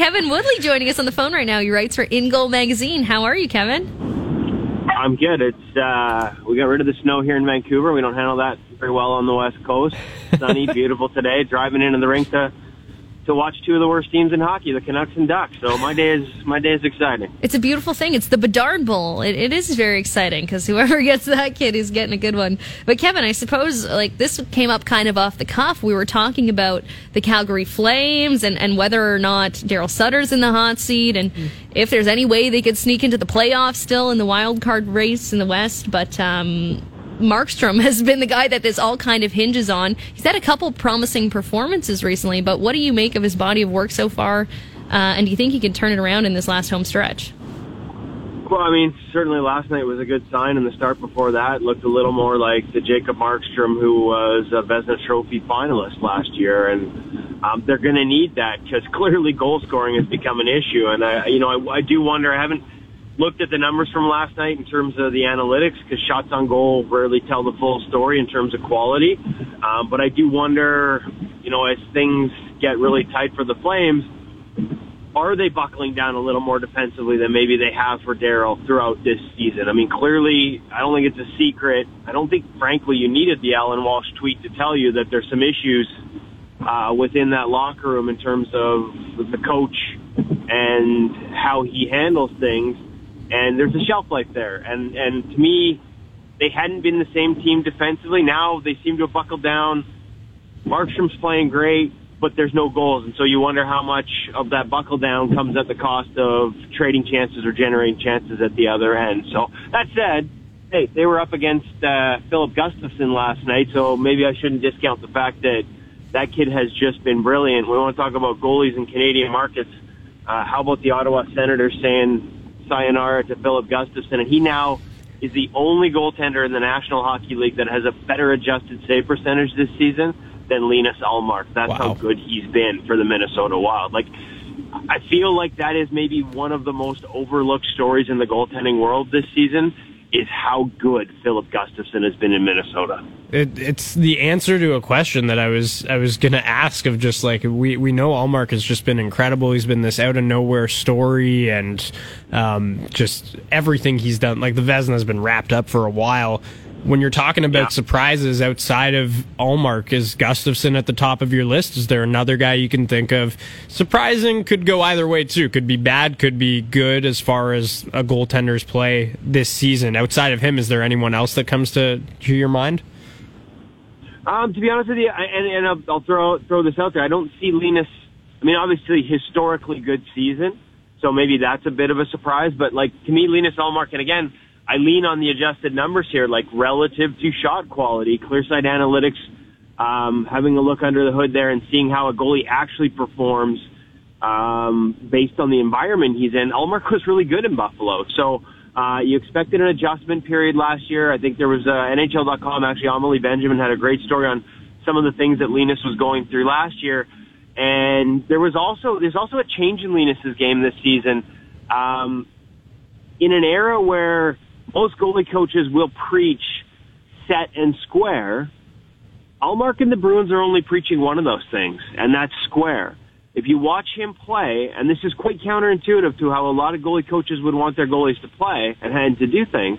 Kevin Woodley joining us on the phone right now. He writes for In Goal Magazine. How are you, Kevin? I'm good. It's uh, we got rid of the snow here in Vancouver. We don't handle that very well on the west coast. Sunny, beautiful today. Driving into the rink to to watch two of the worst teams in hockey, the Canucks and Ducks. So my day is my day is exciting. It's a beautiful thing. It's the Bedard Bowl. it, it is very exciting because whoever gets that kid is getting a good one. But Kevin, I suppose like this came up kind of off the cuff. We were talking about the Calgary Flames and, and whether or not Darryl Sutter's in the hot seat and mm. if there's any way they could sneak into the playoffs still in the wild card race in the West. But um, Markstrom has been the guy that this all kind of hinges on. He's had a couple promising performances recently, but what do you make of his body of work so far? Uh, and do you think he can turn it around in this last home stretch? Well, I mean, certainly last night was a good sign, and the start before that looked a little more like the Jacob Markstrom who was a Vezina Trophy finalist last year, and um, they're going to need that because clearly goal scoring has become an issue. And I, you know, I, I do wonder. I haven't looked at the numbers from last night in terms of the analytics because shots on goal rarely tell the full story in terms of quality. Um, but I do wonder, you know, as things get really tight for the Flames, are they buckling down a little more defensively than maybe they have for Darryl throughout this season? I mean, clearly, I don't think it's a secret. I don't think, frankly, you needed the Alan Walsh tweet to tell you that there's some issues uh, within that locker room in terms of the coach and how he handles things and there's a shelf life there. And and to me, they hadn't been the same team defensively. Now they seem to have buckled down. Markstrom's playing great, but there's no goals, and so you wonder how much of that buckle down comes at the cost of trading chances or generating chances at the other end. So that said, hey, they were up against uh, Filip Gustavsson last night, so maybe I shouldn't discount the fact that that kid has just been brilliant. We want to talk about goalies in Canadian markets. Uh, how about the Ottawa Senators saying sayonara to Filip Gustavsson, and he now is the only goaltender in the National Hockey League that has a better adjusted save percentage this season than Linus Ullmark. That's wow. how good he's been for the Minnesota Wild. Like, I feel like that is maybe one of the most overlooked stories in the goaltending world this season is how good Filip Gustavsson has been in Minnesota. It, it's the answer to a question that I was I was going to ask of just like we we know Ullmark has just been incredible. He's been this out of nowhere story and um, just everything he's done. Like the Vezina has been wrapped up for a while when you're talking about yeah. surprises outside of Ullmark, is Gustavsson at the top of your list? Is there another guy you can think of? Surprising could go either way too. Could be bad, could be good as far as a goaltender's play this season. Outside of him, is there anyone else that comes to, to your mind? Um, to be honest with you, and, and I'll, I'll throw throw this out there. I don't see Linus. I mean, obviously, historically good season, so maybe that's a bit of a surprise. But like to me, Linus Ullmark, and again I lean on the adjusted numbers here, like relative to shot quality, Clear Sight Analytics, um, having a look under the hood there and seeing how a goalie actually performs um, based on the environment he's in. Ullmark was really good in Buffalo, so uh, you expected an adjustment period last year. I think there was uh, NHL.com actually. Amalie Benjamin had a great story on some of the things that Linus was going through last year, and there was also there's also a change in Linus's game this season. Um, in an era where most goalie coaches will preach set and square. Ullmark and the Bruins are only preaching one of those things, and that's square. If you watch him play, and this is quite counterintuitive to how a lot of goalie coaches would want their goalies to play and, to do things,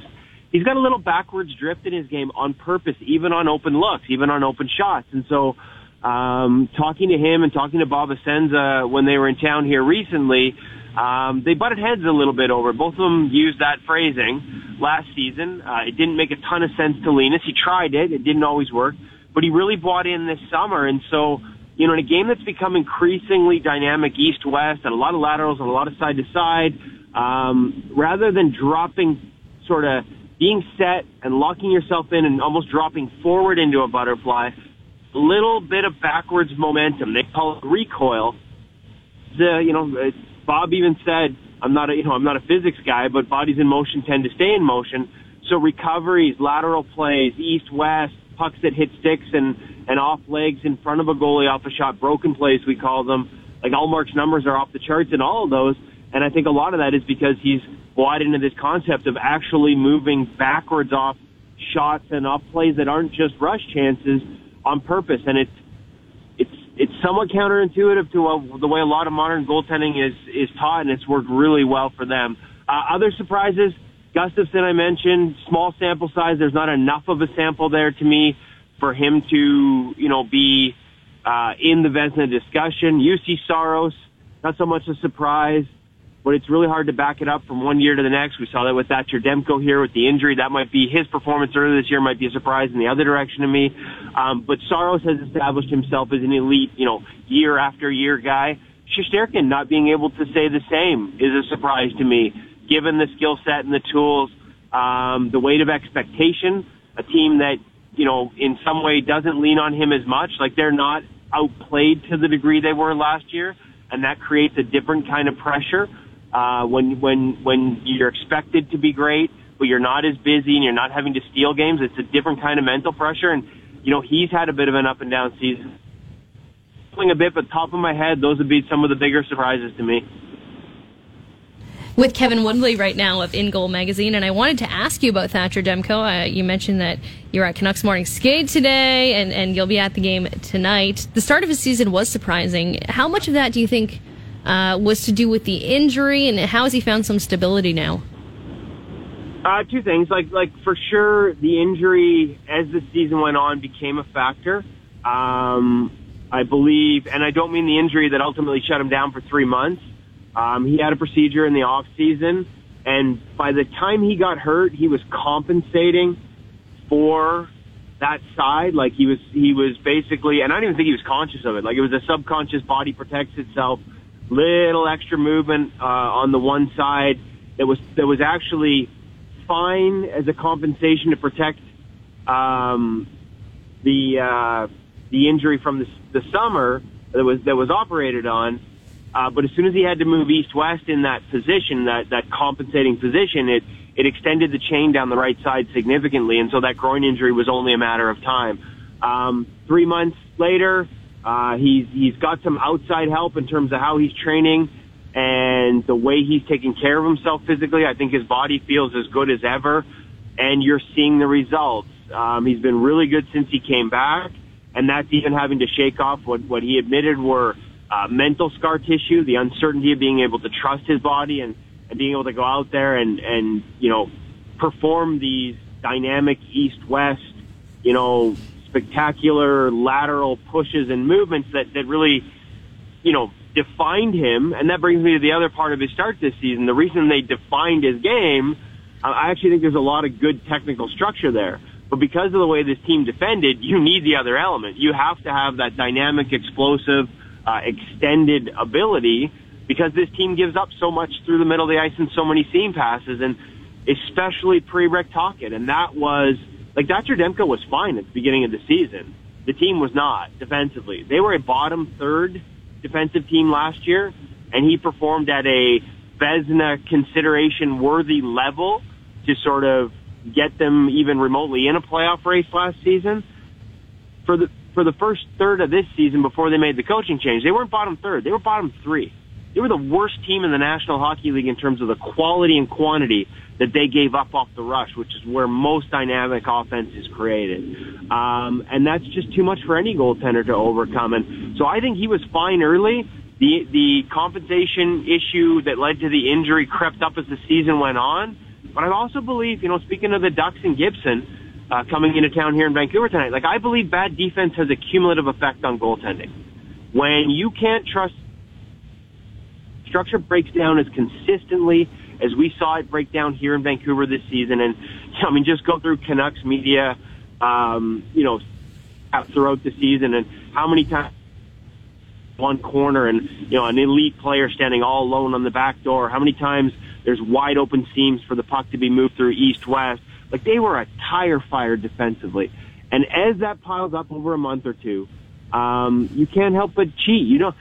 he's got a little backwards drift in his game on purpose, even on open looks, even on open shots. And so, um, talking to him and talking to Bob Essensa when they were in town here recently, um, they butted heads a little bit over. Both of them used that phrasing last season. Uh, it didn't make a ton of sense to Linus. He tried it. It didn't always work, but he really bought in this summer. And so, you know, in a game that's become increasingly dynamic east-west and a lot of laterals and a lot of side-to-side, um, rather than dropping sort of being set and locking yourself in and almost dropping forward into a butterfly, a little bit of backwards momentum. They call it recoil. The, you know, Bob even said, I'm not a, you know, I'm not a physics guy, but bodies in motion tend to stay in motion. So recoveries, lateral plays, east, west, pucks that hit sticks and, and off legs in front of a goalie off a shot, broken plays, we call them. Like Ullmark's numbers are off the charts in all of those. And I think a lot of that is because he's bought into this concept of actually moving backwards off shots and off plays that aren't just rush chances on purpose. And it's somewhat counterintuitive to uh, the way a lot of modern goaltending is is taught, and it's worked really well for them. Uh, other surprises, Gustavsson I mentioned, small sample size. There's not enough of a sample there to me for him to you know be uh, in the Vezina discussion. Juuse Saros, not so much a surprise but it's really hard to back it up from one year to the next. We saw that with Thatcher Demko here with the injury. That might be his performance earlier this year might be a surprise in the other direction to me. Um, but Saros has established himself as an elite, you know, year after year guy. Shesterkin not being able to say the same is a surprise to me, given the skill set and the tools, um, the weight of expectation. A team that, you know, in some way doesn't lean on him as much. Like they're not outplayed to the degree they were last year, and that creates a different kind of pressure uh, when when when you're expected to be great, but you're not as busy and you're not having to steal games. It's a different kind of mental pressure, and you know he's had a bit of an up and down season. A bit, but top of my head, those would be some of the bigger surprises to me. With Kevin Woodley right now of In Goal Magazine, and I wanted to ask you about Thatcher Demko. Uh, you mentioned that you're at Canucks Morning Skate today, and, and you'll be at the game tonight. The start of his season was surprising. How much of that do you think uh, was to do with the injury, and how has he found some stability now? Uh, two things, like like for sure, the injury as the season went on became a factor. Um, I believe, and I don't mean the injury that ultimately shut him down for three months. Um, he had a procedure in the off season, and by the time he got hurt, he was compensating for that side. Like he was, he was basically, and I don't even think he was conscious of it. Like it was a subconscious body protects itself little extra movement uh, on the one side that was that was actually fine as a compensation to protect um, the uh, the injury from the, the summer that was that was operated on. Uh, but as soon as he had to move east west in that position, that that compensating position, it it extended the chain down the right side significantly, and so that groin injury was only a matter of time. Um, three months later, uh, he's he's got some outside help in terms of how he's training and the way he's taking care of himself physically. I think his body feels as good as ever, and you're seeing the results. Um, he's been really good since he came back, and that's even having to shake off what what he admitted were uh, mental scar tissue, the uncertainty of being able to trust his body and and being able to go out there and and you know perform these dynamic east west you know spectacular lateral pushes and movements that, that really, you know, defined him. And that brings me to the other part of his start this season. The reason they defined his game, I actually think there's a lot of good technical structure there. But because of the way this team defended, you need the other element. You have to have that dynamic, explosive, uh, extended ability because this team gives up so much through the middle of the ice and so many seam passes, and especially pre-Rick Tocchet. And that was like Dr. Demko was fine at the beginning of the season. The team was not defensively. They were a bottom third defensive team last year, and he performed at a Vezina consideration worthy level to sort of get them even remotely in a playoff race last season. For the for the first third of this season before they made the coaching change, they weren't bottom third. They were bottom three. They were the worst team in the National Hockey League in terms of the quality and quantity that they gave up off the rush, which is where most dynamic offense is created. Um, and that's just too much for any goaltender to overcome. And so I think he was fine early. The, the compensation issue that led to the injury crept up as the season went on. But I also believe, you know, speaking of the Ducks and Gibson, uh, coming into town here in Vancouver tonight, like I believe bad defense has a cumulative effect on goaltending. When you can't trust structure breaks down as consistently as we saw it break down here in Vancouver this season. And I mean, just go through Canucks media, um, you know, throughout the season and how many times one corner and you know an elite player standing all alone on the back door. How many times there's wide open seams for the puck to be moved through east west. Like they were a tire fire defensively. And as that piles up over a month or two, um, you can't help but cheat. You know,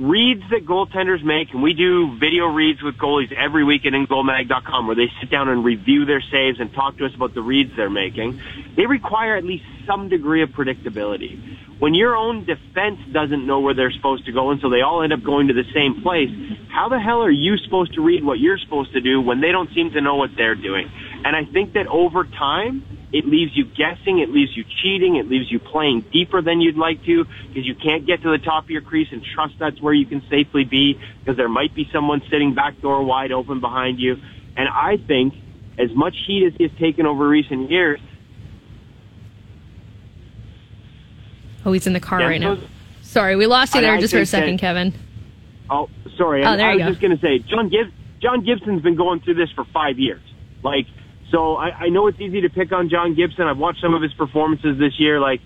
reads that goaltenders make, and we do video reads with goalies every week at InGoalMag.com where they sit down and review their saves and talk to us about the reads they're making. They require at least some degree of predictability. When your own defense doesn't know where they're supposed to go and so they all end up going to the same place, how the hell are you supposed to read what you're supposed to do when they don't seem to know what they're doing? And I think that over time, it leaves you guessing, it leaves you cheating, it leaves you playing deeper than you'd like to because you can't get to the top of your crease and trust that's where you can safely be because there might be someone sitting back door wide open behind you. And I think as much heat as he has taken over recent years. Oh, he's in the car right now. Sorry, we lost you there just for a second, that, Kevin. Oh, sorry. Oh, there I, you I was go. just going to say, John, Gib- John Gibson's been going through this for five years. Like, so I, I know it's easy to pick on John Gibson. I've watched some of his performances this year. Like,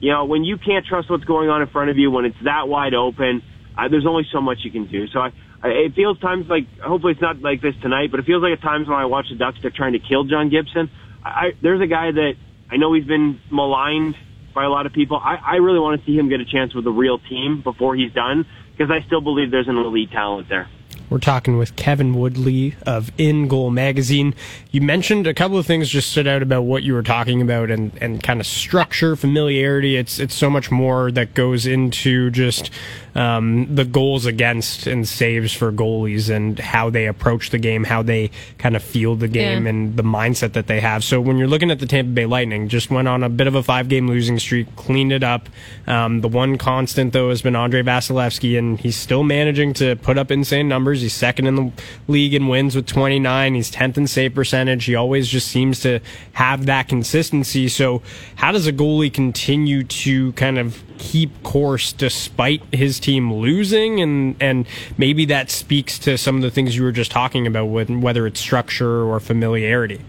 you know, when you can't trust what's going on in front of you, when it's that wide open, uh, there's only so much you can do. So I, I, it feels times like, hopefully it's not like this tonight, but it feels like at times when I watch the Ducks, they're trying to kill John Gibson. I, I there's a guy that I know he's been maligned by a lot of people. I, I really want to see him get a chance with a real team before he's done because I still believe there's an elite talent there. We're talking with Kevin Woodley of In Goal Magazine. You mentioned a couple of things just stood out about what you were talking about and, and kind of structure, familiarity. It's it's so much more that goes into just um, the goals against and saves for goalies and how they approach the game, how they kind of feel the game, Yeah. and the mindset that they have. So when you're looking at the Tampa Bay Lightning, just went on a bit of a five game losing streak, cleaned it up. Um, the one constant though has been Andre Vasilevskiy, and he's still managing to put up insane numbers. He's second in the league in wins with 29. He's 10th in save percentage. He always just seems to have that consistency. So how does a goalie continue to kind of keep course despite his team losing and and maybe that speaks to some of the things you were just talking about with whether it's structure or familiarity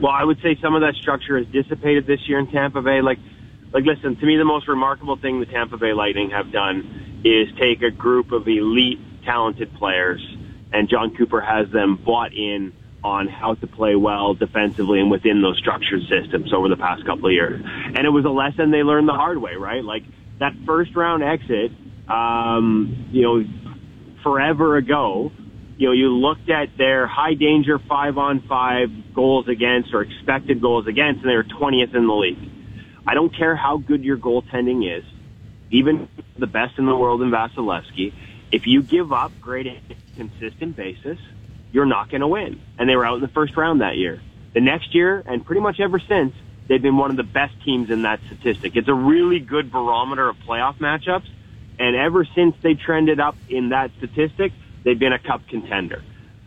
Well, I would say some of that structure has dissipated this year in Tampa Bay. Like, like listen, to me, the most remarkable thing the Tampa Bay Lightning have done is take a group of elite, talented players, and Jon Cooper has them bought in on how to play well defensively and within those structured systems over the past couple of years. And it was a lesson they learned the hard way, right? Like that first round exit, um, you know, forever ago, you know, you looked at their high danger five on five goals against or expected goals against, and they were 20th in the league. I don't care how good your goaltending is, even the best in the world in Vasilevskiy. If you give up great consistent basis, you're not going to win. And they were out in the first round that year. The next year, and pretty much ever since, they've been one of the best teams in that statistic. It's a really good barometer of playoff matchups. And ever since they trended up in that statistic, they've been a cup contender.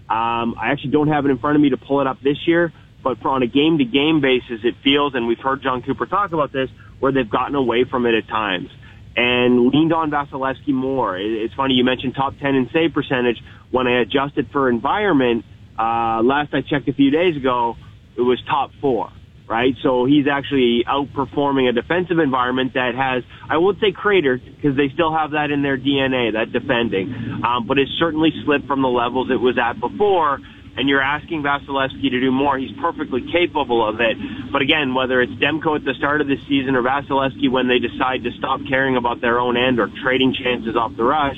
Um, I actually don't have it in front of me to pull it up this year, but on a game to game basis, it feels, and we've heard Jon Cooper talk about this, where they've gotten away from it at times and leaned on Vasilevskiy more. It's funny you mentioned top 10 in save percentage. When I adjusted for environment, uh, last I checked a few days ago, it was top four, right? So he's actually outperforming a defensive environment that has, I would say cratered because they still have that in their DNA, that defending. Um, but it's certainly slipped from the levels it was at before. And you're asking Vasilevskiy to do more. He's perfectly capable of it. But again, whether it's Demko at the start of the season or Vasilevskiy when they decide to stop caring about their own end or trading chances off the rush,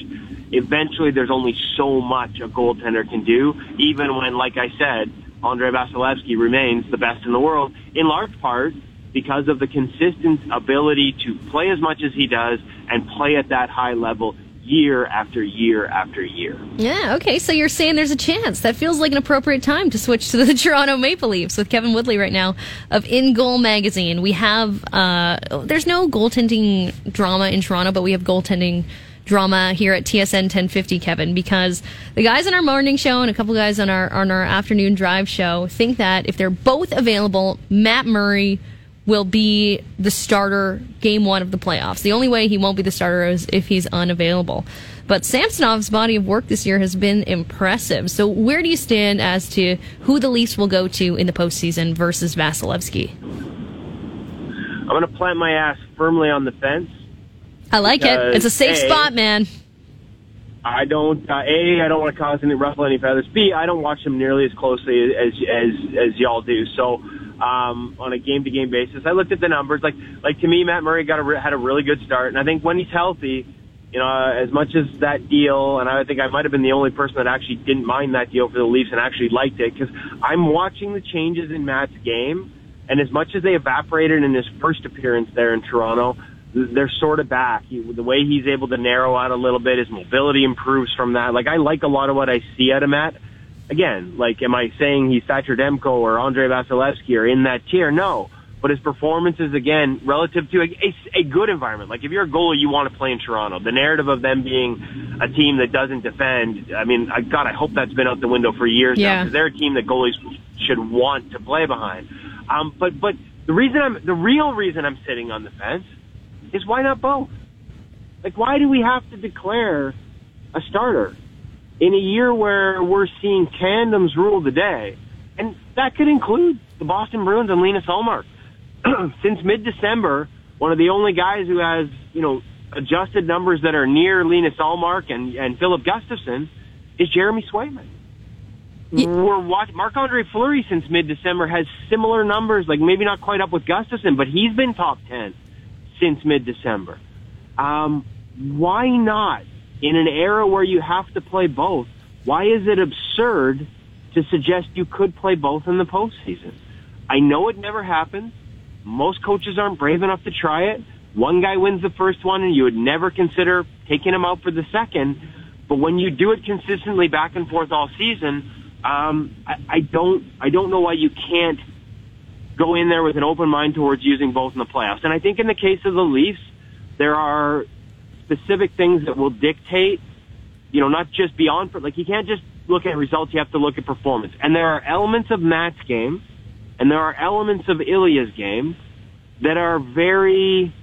eventually there's only so much a goaltender can do, even when, like I said, Andre Vasilevskiy remains the best in the world, in large part because of the consistent ability to play as much as he does and play at that high level year after year after year. Yeah, okay. So you're saying there's a chance. That feels like an appropriate time to switch to the Toronto Maple Leafs with Kevin Woodley right now of In Goal Magazine. We have, uh, there's no goaltending drama in Toronto, but we have goaltending drama here at TSN 1050, Kevin, because the guys on our morning show and a couple guys on our, on our afternoon drive show think that if they're both available, Matt Murray will be the starter game one of the playoffs. The only way he won't be the starter is if he's unavailable. But Samsonov's body of work this year has been impressive. So where do you stand as to who the Leafs will go to in the postseason versus Vasilevskiy? I'm going to plant my ass firmly on the fence. I like it. It's a safe A, spot, man. I don't. Uh, a, I don't want to cause any ruffle any feathers. B, I don't watch them nearly as closely as as as y'all do. So, um, on a game to game basis, I looked at the numbers. Like like to me, Matt Murray got a re- had a really good start, and I think when he's healthy, you know, as much as that deal, and I think I might have been the only person that actually didn't mind that deal for the Leafs and actually liked it because I'm watching the changes in Matt's game, and as much as they evaporated in his first appearance there in Toronto, they're sort of back. He, the way he's able to narrow out a little bit, his mobility improves from that. Like I like a lot of what I see out of Matt. Again, like, am I saying he's Thatcher Demko or Andre Vasilevskiy or in that tier? No. But his performances, again, relative to a, a, a good environment. Like, if you're a goalie, you want to play in Toronto. The narrative of them being a team that doesn't defend, I mean, I, God, I hope that's been out the window for years Yeah. now. Because they're a team that goalies should want to play behind. Um, but, but the reason I'm, the real reason I'm sitting on the fence is why not both? Like, why do we have to declare a starter in a year where we're seeing tandems rule the day? And that could include the Boston Bruins and Linus Ullmark. Since mid-December, one of the only guys who has, you know, adjusted numbers that are near Linus Ullmark and, and Filip Gustavsson is Jeremy Swayman. We're watching Marc-Andre Fleury since mid-December has similar numbers, like maybe not quite up with Gustavsson, but he's been top 10 since mid-December. Um, why not? In an era where you have to play both, why is it absurd to suggest you could play both in the postseason? I know it never happens. Most coaches aren't brave enough to try it. One guy wins the first one and you would never consider taking him out for the second. But when you do it consistently back and forth all season, um, I, I don't, I don't know why you can't go in there with an open mind towards using both in the playoffs. And I think in the case of the Leafs, there are specific things that will dictate, you know, not just beyond, like you can't just look at results, you have to look at performance. And there are elements of Matt's game, and there are elements of Ilya's game that are very,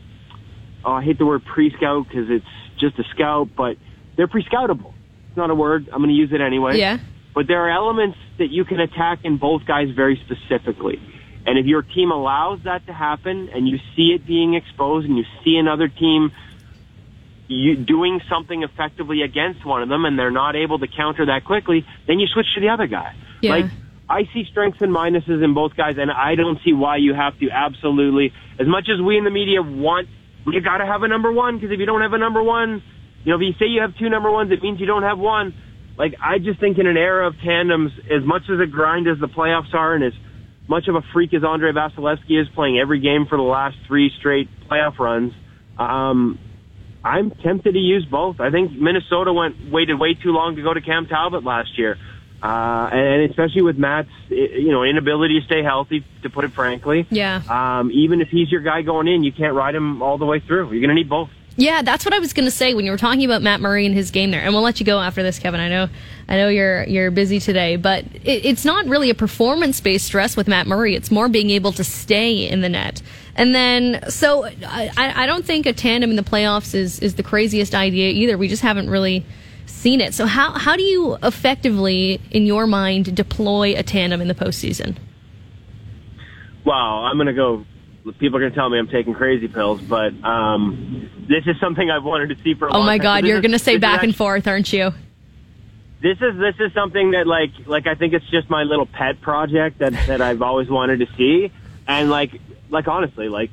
oh, I hate the word pre-scout because it's just a scout, but they're pre-scoutable. It's not a word. I'm going to use it anyway. Yeah. But there are elements that you can attack in both guys very specifically. And if your team allows that to happen and you see it being exposed and you see another team you doing something effectively against one of them and they're not able to counter that quickly, then you switch to the other guy. Yeah. Like I see strengths and minuses in both guys and I don't see why you have to absolutely as much as we in the media want you got to have a number 1 because if you don't have a number 1, you know, if you say you have two number ones, it means you don't have one. Like, I just think in an era of tandems, as much as a grind as the playoffs are and as much of a freak as Andre Vasilevskiy is playing every game for the last three straight playoff runs, um, I'm tempted to use both. I think Minnesota went waited way too long to go to Cam Talbot last year. Uh, and especially with Matt's, you know, inability to stay healthy, to put it frankly. Yeah. Um, even if he's your guy going in, you can't ride him all the way through. You're going to need both. Yeah, that's what I was going to say when you were talking about Matt Murray and his game there. And we'll let you go after this, Kevin. I know, I know you're you're busy today, but it, it's not really a performance based stress with Matt Murray. It's more being able to stay in the net. And then, so I, I don't think a tandem in the playoffs is is the craziest idea either. We just haven't really seen it. So how how do you effectively, in your mind, deploy a tandem in the postseason? Wow, I'm going to go. People are going to tell me I'm taking crazy pills, but um, this is something I've wanted to see for a Oh long my time. God, this you're going to say this is back and forth, aren't you? This is this is something that like like I think it's just my little pet project that that I've always wanted to see, and like like honestly like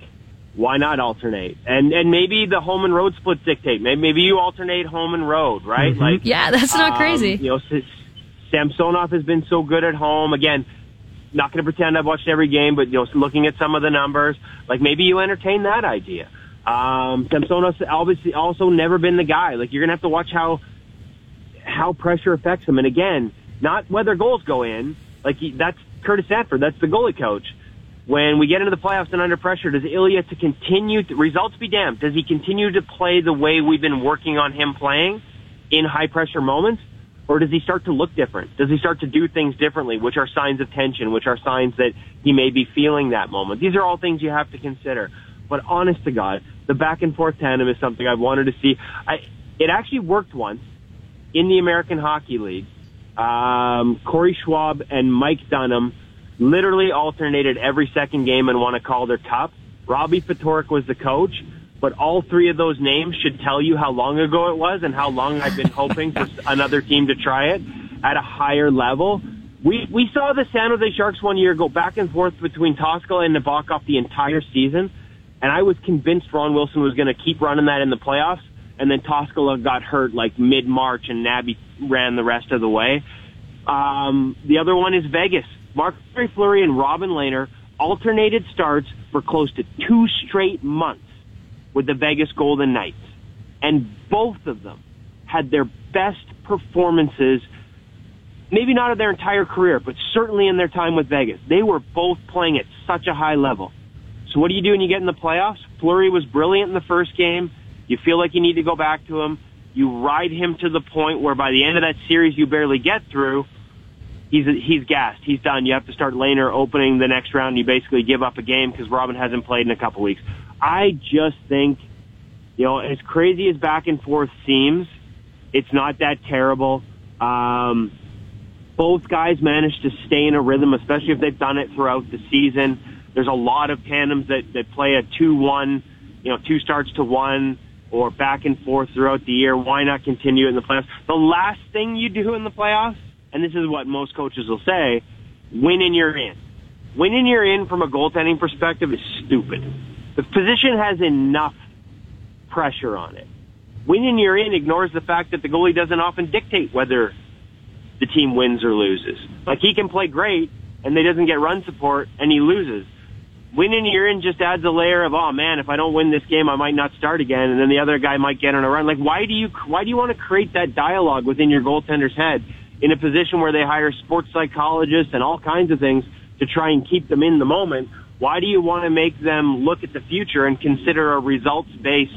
why not alternate and and maybe the home and road splits dictate maybe maybe you alternate home and road right like Yeah, that's not um, crazy. You know, Samsonov has been so good at home. Again, not going to pretend I've watched every game, but you know, looking at some of the numbers, like maybe you entertain that idea. Um, Samsonov's obviously also never been the guy. Like you're going to have to watch how how pressure affects him. And again, not whether goals go in. Like that's Curtis Sanford. That's the goalie coach. When we get into the playoffs and under pressure, does Ilya to continue to, results be damned? Does he continue to play the way we've been working on him playing in high pressure moments? Or does he start to look different? Does he start to do things differently, which are signs of tension, which are signs that he may be feeling that moment? These are all things you have to consider. But honest to God, the back and forth tandem is something I've wanted to see. I, it actually worked once in the American Hockey League. Um, Corey Schwab and Mike Dunham literally alternated every second game and won a Calder Cup. Robbie Ftorek was the coach, but all three of those names should tell you how long ago it was and how long I've been hoping for another team to try it at a higher level. We we saw the San Jose Sharks one year go back and forth between Toskala and Nabokov the entire season, and I was convinced Ron Wilson was going to keep running that in the playoffs and then Toskala got hurt like mid March, and Nabby ran the rest of the way. Um, the other one is Vegas. Mark Fleury and Robin Lehner alternated starts for close to two straight months with the Vegas Golden Knights, and both of them had their best performances maybe not of their entire career, but certainly in their time with Vegas. They were both playing at such a high level. So what do you do when you get in the playoffs? Fleury was brilliant in the first game. You feel like you need to go back to him. You ride him to the point where by the end of that series you barely get through. He's he's gassed. He's done. You have to start Lehner opening the next round. You basically give up a game because Robin hasn't played in a couple weeks. I just think, you know, as crazy as back and forth seems, it's not that terrible. Um, both guys managed to stay in a rhythm, especially if they've done it throughout the season. There's a lot of tandems that, that play a 2-1, you know, two starts to one or back and forth throughout the year. Why not continue in the playoffs? The last thing you do in the playoffs, and this is what most coaches will say, win and you're in. Winning you're in from a goaltending perspective is stupid. The position has enough pressure on it. Win and you're in ignores the fact that the goalie doesn't often dictate whether the team wins or loses. Like he can play great and they doesn't get run support and he loses winning you're in just adds a layer of oh man if I don't win this game I might not start again and then the other guy might get on a run like why do you why do you want to create that dialogue within your goaltender's head in a position where they hire sports psychologists and all kinds of things to try and keep them in the moment why do you want to make them look at the future and consider a results based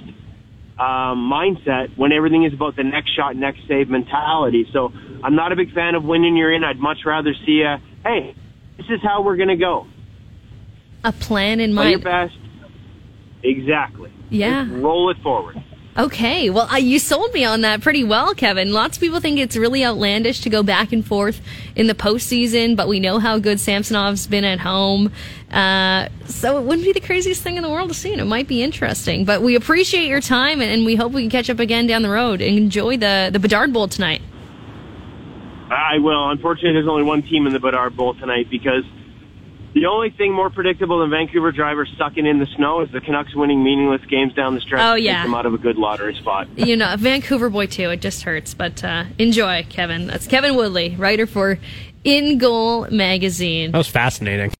um, mindset when everything is about the next shot next save mentality so I'm not a big fan of winning you're in I'd much rather see a hey this is how we're going to go a plan in mind. Play your best. Exactly. Yeah. Just roll it forward. Okay, well, uh, you sold me on that pretty well, Kevin. Lots of people think it's really outlandish to go back and forth in the postseason, but we know how good Samsonov's been at home. Uh, so it wouldn't be the craziest thing in the world to see, and it might be interesting. But we appreciate your time, and, we hope we can catch up again down the road and enjoy the, the Bedard Bowl tonight. I will. Unfortunately, there's only one team in the Bedard Bowl tonight because the only thing more predictable than Vancouver drivers sucking in the snow is the Canucks winning meaningless games down the stretch. Oh, yeah. Take them out of a good lottery spot. You know, a Vancouver boy too. It just hurts, but uh, enjoy, Kevin. That's Kevin Woodley, writer for In Goal magazine. That was fascinating.